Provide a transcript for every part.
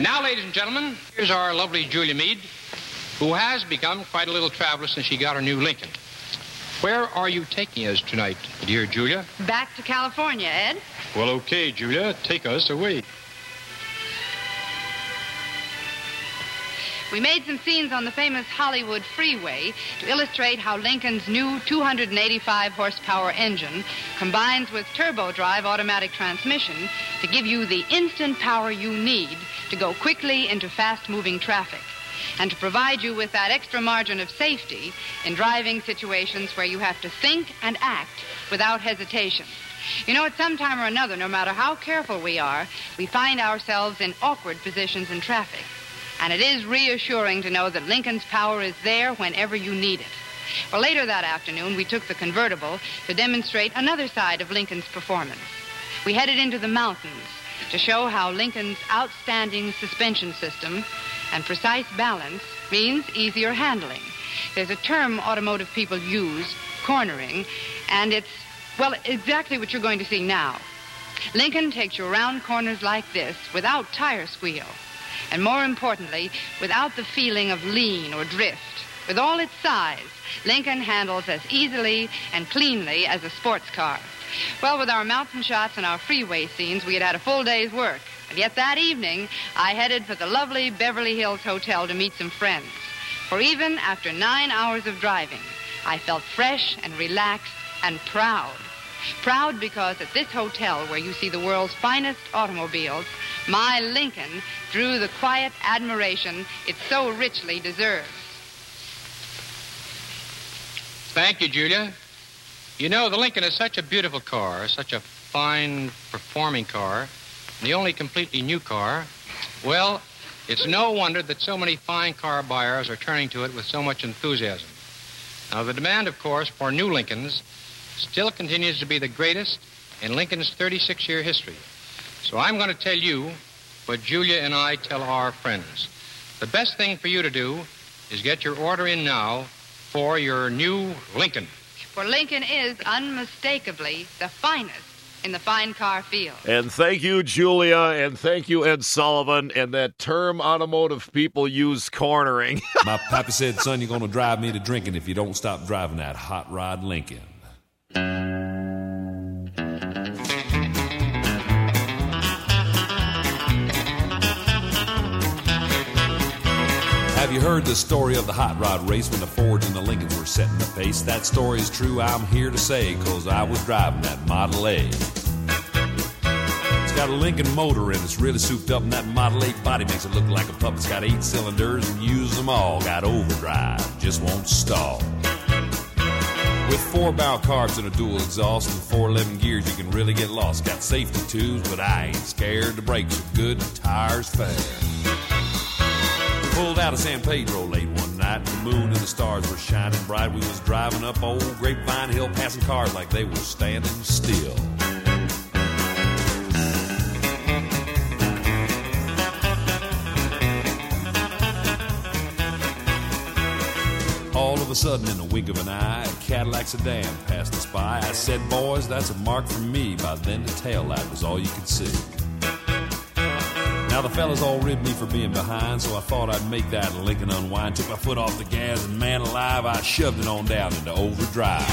And now, ladies and gentlemen, here's our lovely Julia Meade, who has become quite a little traveler since she got her new Lincoln. Where are you taking us tonight, dear Julia? Back to California, Ed. Well, okay, Julia. Take us away. We made some scenes on the famous Hollywood freeway to illustrate how Lincoln's new 285 horsepower engine combines with turbo drive automatic transmission to give you the instant power you need to go quickly into fast moving traffic and to provide you with that extra margin of safety in driving situations where you have to think and act without hesitation. You know, at some time or another, no matter how careful we are, we find ourselves in awkward positions in traffic. And it is reassuring to know that Lincoln's power is there whenever you need it. Well, later that afternoon, we took the convertible to demonstrate another side of Lincoln's performance. We headed into the mountains to show how Lincoln's outstanding suspension system and precise balance means easier handling. There's a term automotive people use, cornering, and it's, well, exactly what you're going to see now. Lincoln takes you around corners like this without tire squeal. And more importantly, without the feeling of lean or drift. With all its size, Lincoln handles as easily and cleanly as a sports car. Well, with our mountain shots and our freeway scenes, we had had a full day's work. And yet that evening, I headed for the lovely Beverly Hills Hotel to meet some friends. For even after nine hours of driving, I felt fresh and relaxed and proud. Proud because at this hotel where you see the world's finest automobiles, my Lincoln drew the quiet admiration it so richly deserves. Thank you, Julia. You know, the Lincoln is such a beautiful car, such a fine performing car, the only completely new car. Well, it's no wonder that so many fine car buyers are turning to it with so much enthusiasm. Now, the demand, of course, for new Lincolns still continues to be the greatest in Lincoln's 36 year history. So I'm going to tell you what Julia and I tell our friends. The best thing for you to do is get your order in now for your new Lincoln. For Lincoln is unmistakably the finest in the fine car field. And thank you, Julia, and thank you, Ed Sullivan, and that term automotive people use cornering. My papa said, son, you're going to drive me to drinking if you don't stop driving that hot rod Lincoln. Have you heard the story of the hot rod race when the Fords and the Lincolns were setting the pace? That story is true, I'm here to say, cause I was driving that Model A. It's got a Lincoln motor and it's really souped up, and that Model A body makes it look like a pup. It's got eight cylinders and use them all. Got overdrive, just won't stall. With four barrel carbs and a dual exhaust and 411 gears, you can really get lost. Got safety tools, but I ain't scared. The brakes are good, the tires fair. Pulled out of San Pedro late one night. The moon and the stars were shining bright. We was driving up old Grapevine Hill, passing cars like they were standing still. All of a sudden, in the wink of an eye, a Cadillac sedan passed us by. I said, Boys, that's a mark for me. By then, the tail light was all you could see. Now, the fellas all ribbed me for being behind, so I thought I'd make that Lincoln unwind. Took my foot off the gas, and man alive, I shoved it on down into overdrive.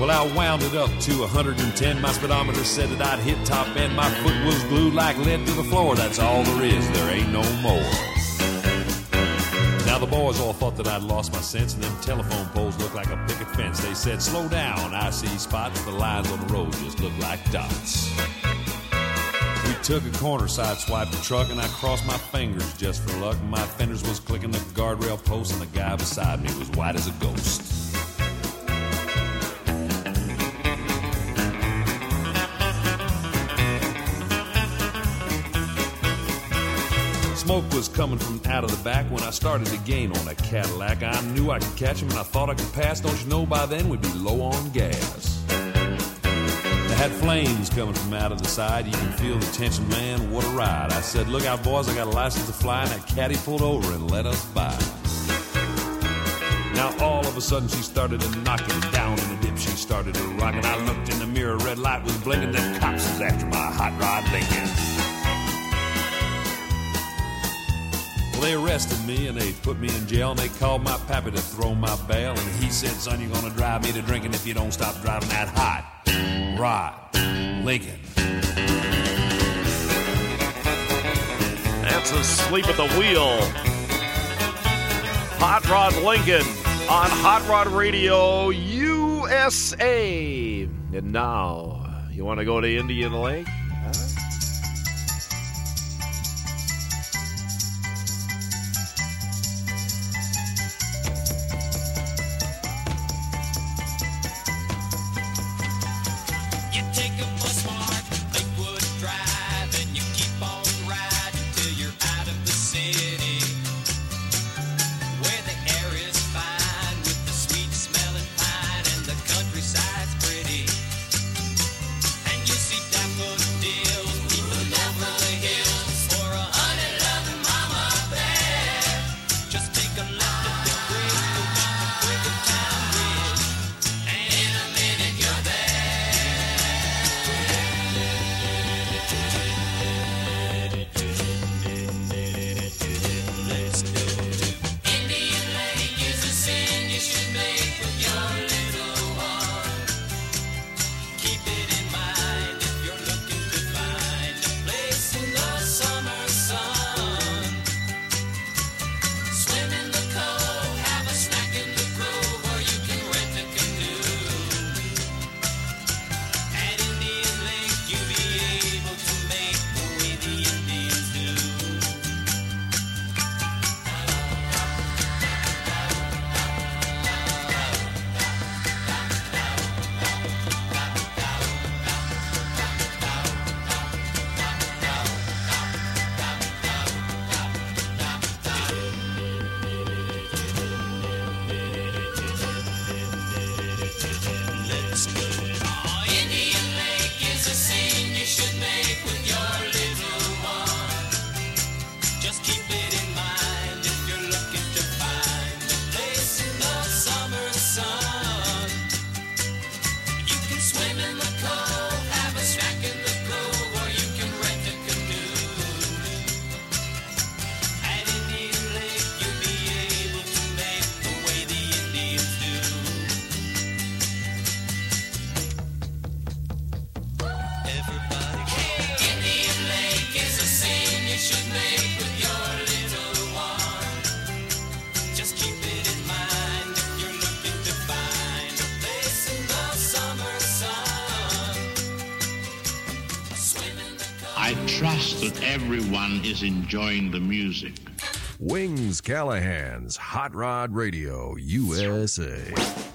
Well, I wound it up to 110. My speedometer said that I'd hit top end. My foot was glued like lead to the floor. That's all there is. There ain't no more. Now the boys all thought that I'd lost my sense, and them telephone poles looked like a picket fence. They said, "Slow down, I see spots." The lines on the road just look like dots. Took a corner, side swiped the truck, and I crossed my fingers just for luck. My fenders was clicking the guardrail post, and the guy beside me was white as a ghost. Smoke was coming from out of the back when I started to gain on a Cadillac. I knew I could catch him and I thought I could pass. Don't you know by then we'd be low on gas? flames coming from out of the side. You can feel the tension, man. What a ride. I said, Look out, boys, I got a license to fly. And that caddy pulled over and let us by. Now all of a sudden she started a knocking down in the dip. She started to rock. And I looked in the mirror, red light was blinking. The cops was after my hot rod Lincoln. Well, they arrested me and they put me in jail and they called my pappy to throw my bail. And he said, son, you're gonna drive me to drinking if you don't stop driving that hot rod Lincoln. That's asleep at the wheel. Hot Rod Lincoln on Hot Rod Radio USA. And now, you want to go to Indian Lake? Everyone is enjoying the music. Wings Callahan's Hot Rod Radio USA.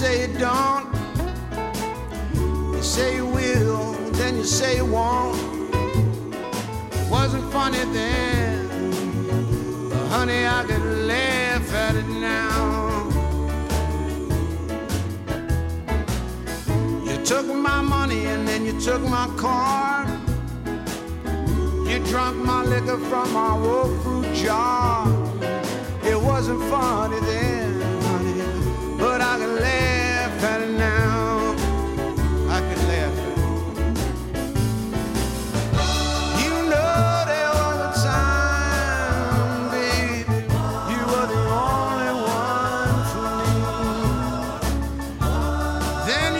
say it don't. You say you will, then you say you won't. It wasn't funny then, but honey, I could laugh at it now. You took my money and then you took my car. You drank my liquor from my old fruit jar. It wasn't funny then.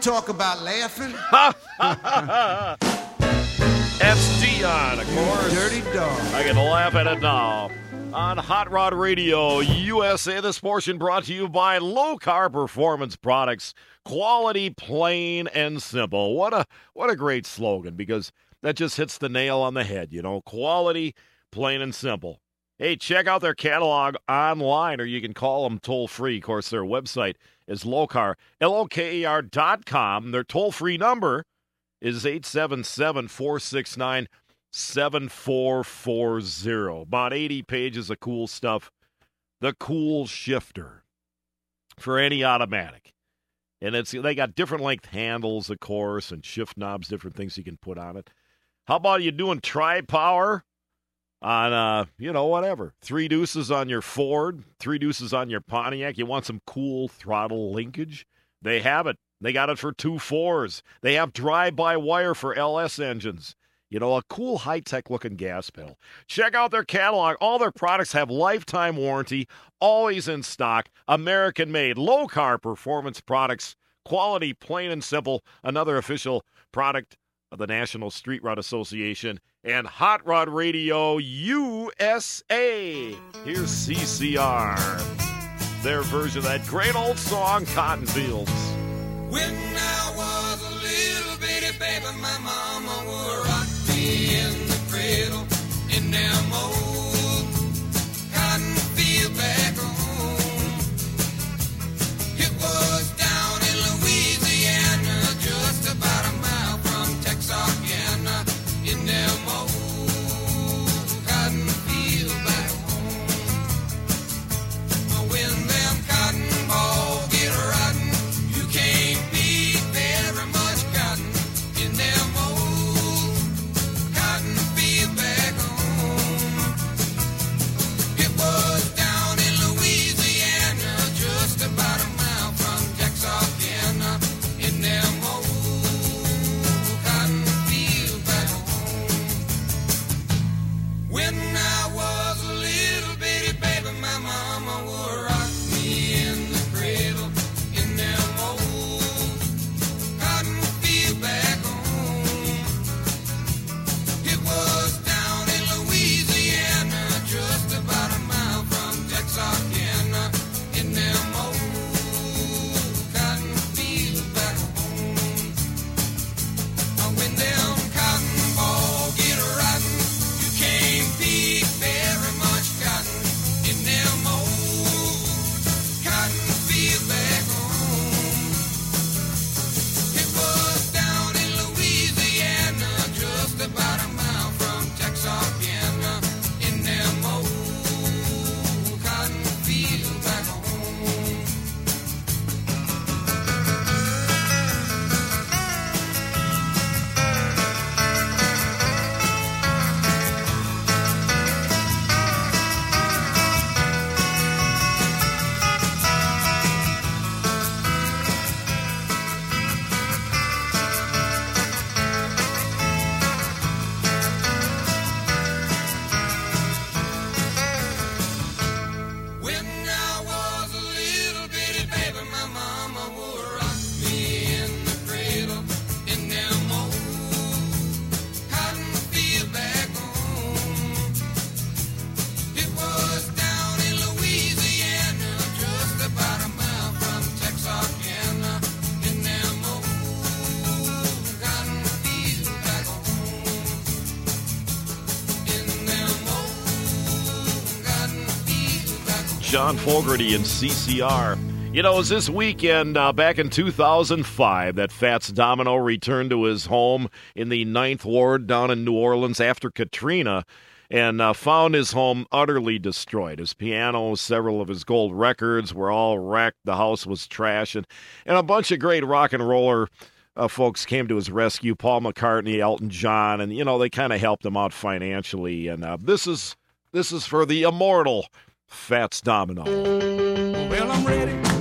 talk about laughing. That's Dion, of course. Dirty dog. I can laugh at it now. On Hot Rod Radio USA, this portion brought to you by Lokar Performance Products. Quality, plain and simple. What a what a great slogan because that just hits the nail on the head. You know, quality, plain and simple. Hey, check out their catalog online, or you can call them toll free. Of course, their website is Lokar, L O K A R dot com. Their toll free number is 877 469 7440. About 80 pages of cool stuff. The cool shifter for any automatic. And it's they got different length handles, of course, and shift knobs, different things you can put on it. How about you doing tri power on uh, you know, whatever. Three deuces on your Ford, three deuces on your Pontiac. You want some cool throttle linkage? They have it. They got it for two fours. They have drive by wire for LS engines. You know, a cool high tech looking gas pedal. Check out their catalog. All their products have lifetime warranty, always in stock, American made, Lokar performance products, quality, plain and simple. Another official product of the National Street Rod Association and Hot Rod Radio USA. Here's CCR, their version of that great old song, Cotton Fields. When I was a little bitty baby, my mama would rock me in the cradle in them John Fogerty and CCR. You know, it was this weekend uh, back in 2005 that Fats Domino returned to his home in the Ninth Ward down in New Orleans after Katrina and uh, found his home utterly destroyed. His piano, several of his gold records were all wrecked. The house was trash, and, and a bunch of great rock and roller uh, folks came to his rescue Paul McCartney, Elton John, and, you know, they kind of helped him out financially. And uh, this is this is for the immortal Fats Domino. Well, I'm ready,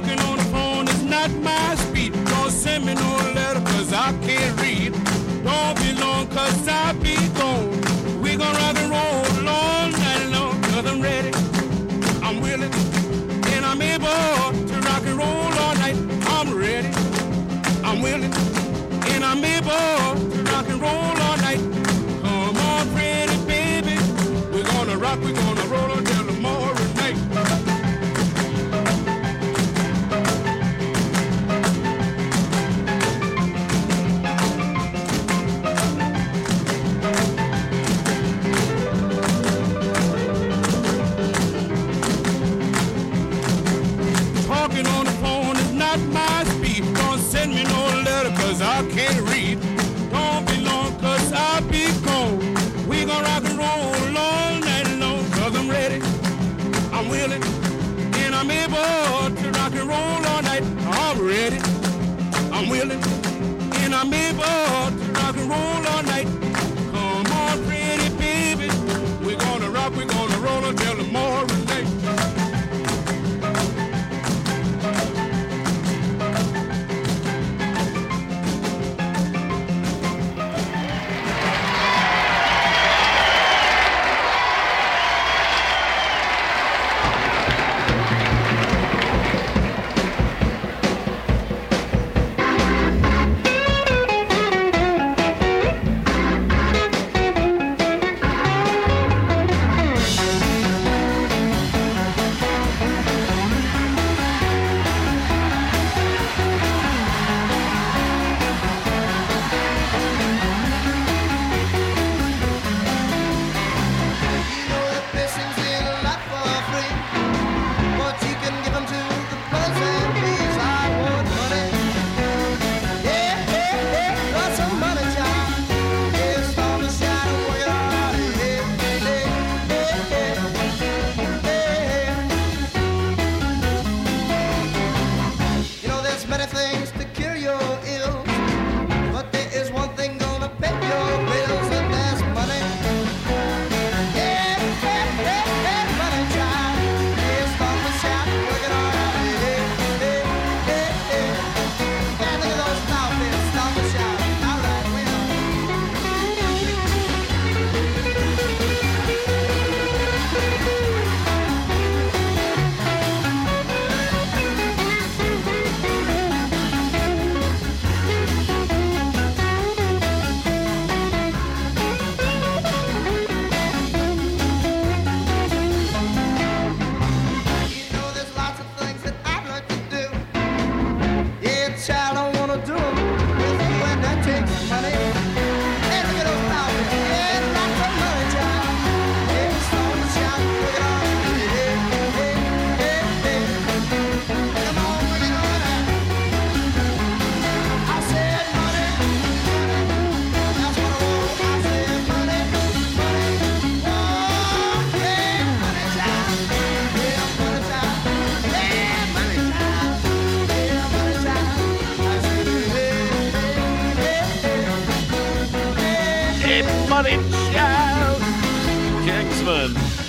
talking on the phone is not my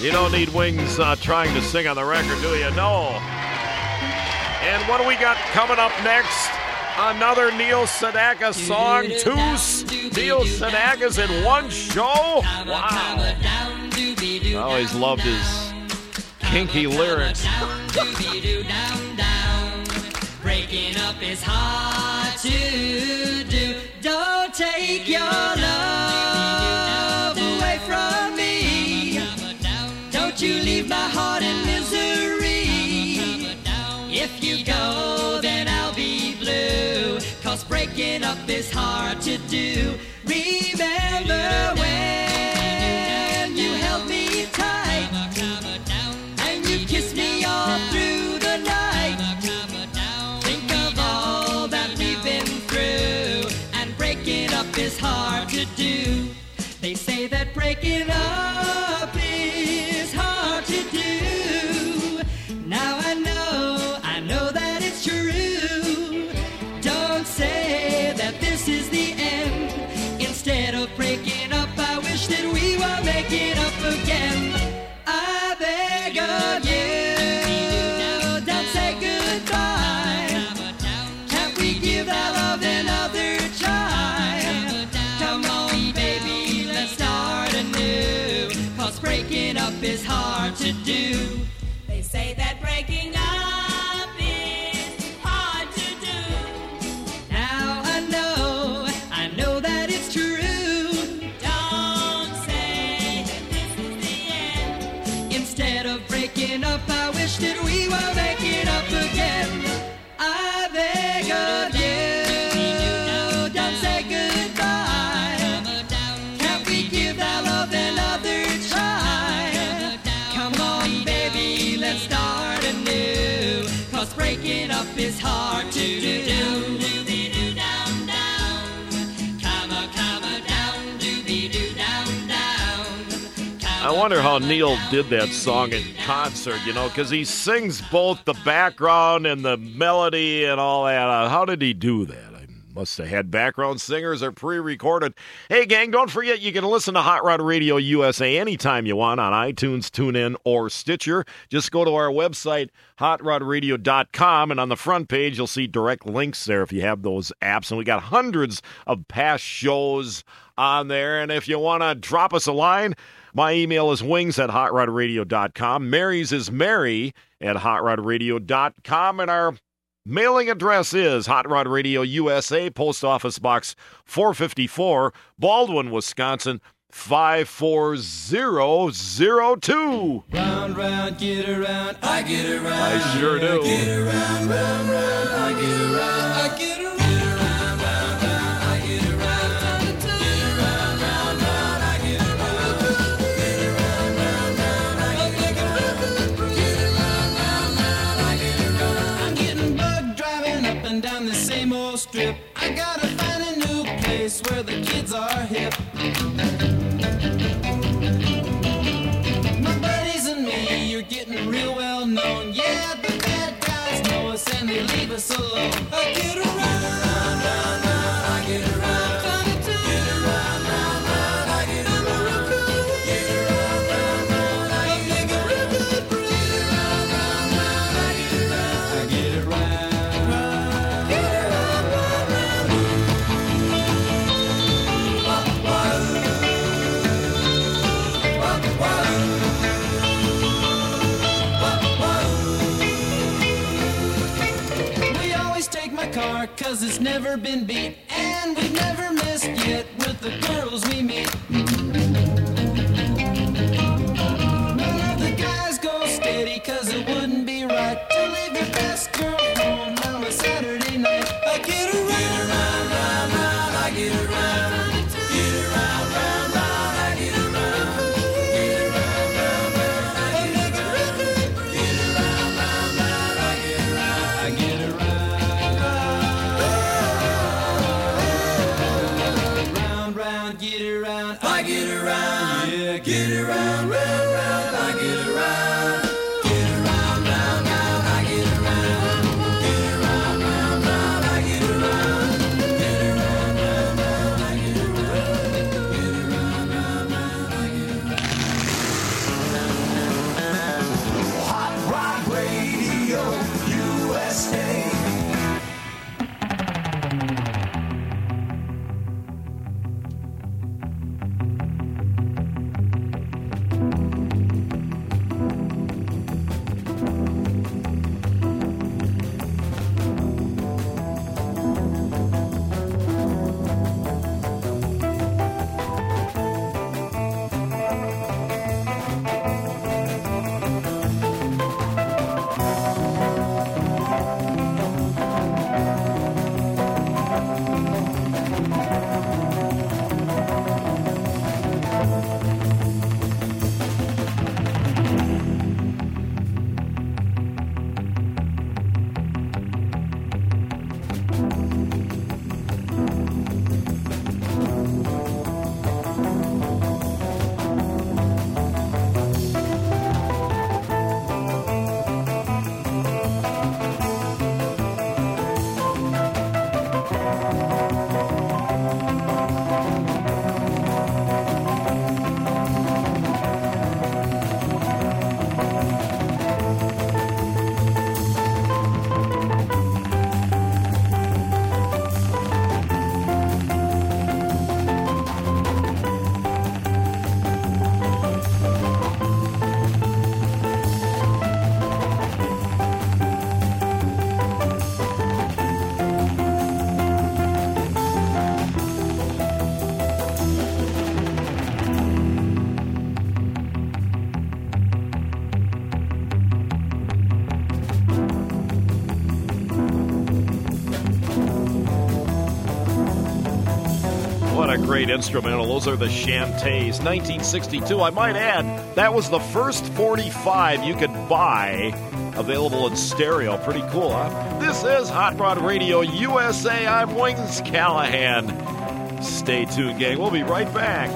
You don't need wings uh, trying to sing on the record, do you? No. And what do we got coming up next? Another Neil Sedaka song. Two Neil Sedakas in one show? Wow. I always loved his kinky lyrics. Breaking up is hard to do. Don't take your love Cause breaking up is hard to do. Remember when you held me tight and you kissed me all through the night. Think of all that we've been through, and breaking up is hard to do. They say that breaking up breaking up is hard to do. They say that breaking up is hard to do. Down, down. Come on, come on, down, doobie-doo, down, down. I wonder how Neil did that song in concert, you know, because he sings both the background and the melody and all that. How did he do that? Must have had background singers or pre recorded. Hey, gang, don't forget you can listen to Hot Rod Radio USA anytime you want on iTunes, TuneIn, or Stitcher. Just go to our website, hotrodradio.com, and on the front page, you'll see direct links there if you have those apps. And we got hundreds of past shows on there. And if you want to drop us a line, my email is wings at hotrodradio.com. Mary's is Mary at hotrodradio.com. And our mailing address is Hot Rod Radio USA, Post Office Box 454, Baldwin, Wisconsin 54002. Round, round, get around, I get around. I sure do. Get around, round, round, I get around. Never been beat And we've never missed yet with the great instrumental. Those are the Chantays, 1962. I might add, that was the first 45 you could buy available in stereo. Pretty cool, huh? This is Hot Rod Radio USA. I'm Wings Callahan. Stay tuned, gang. We'll be right back.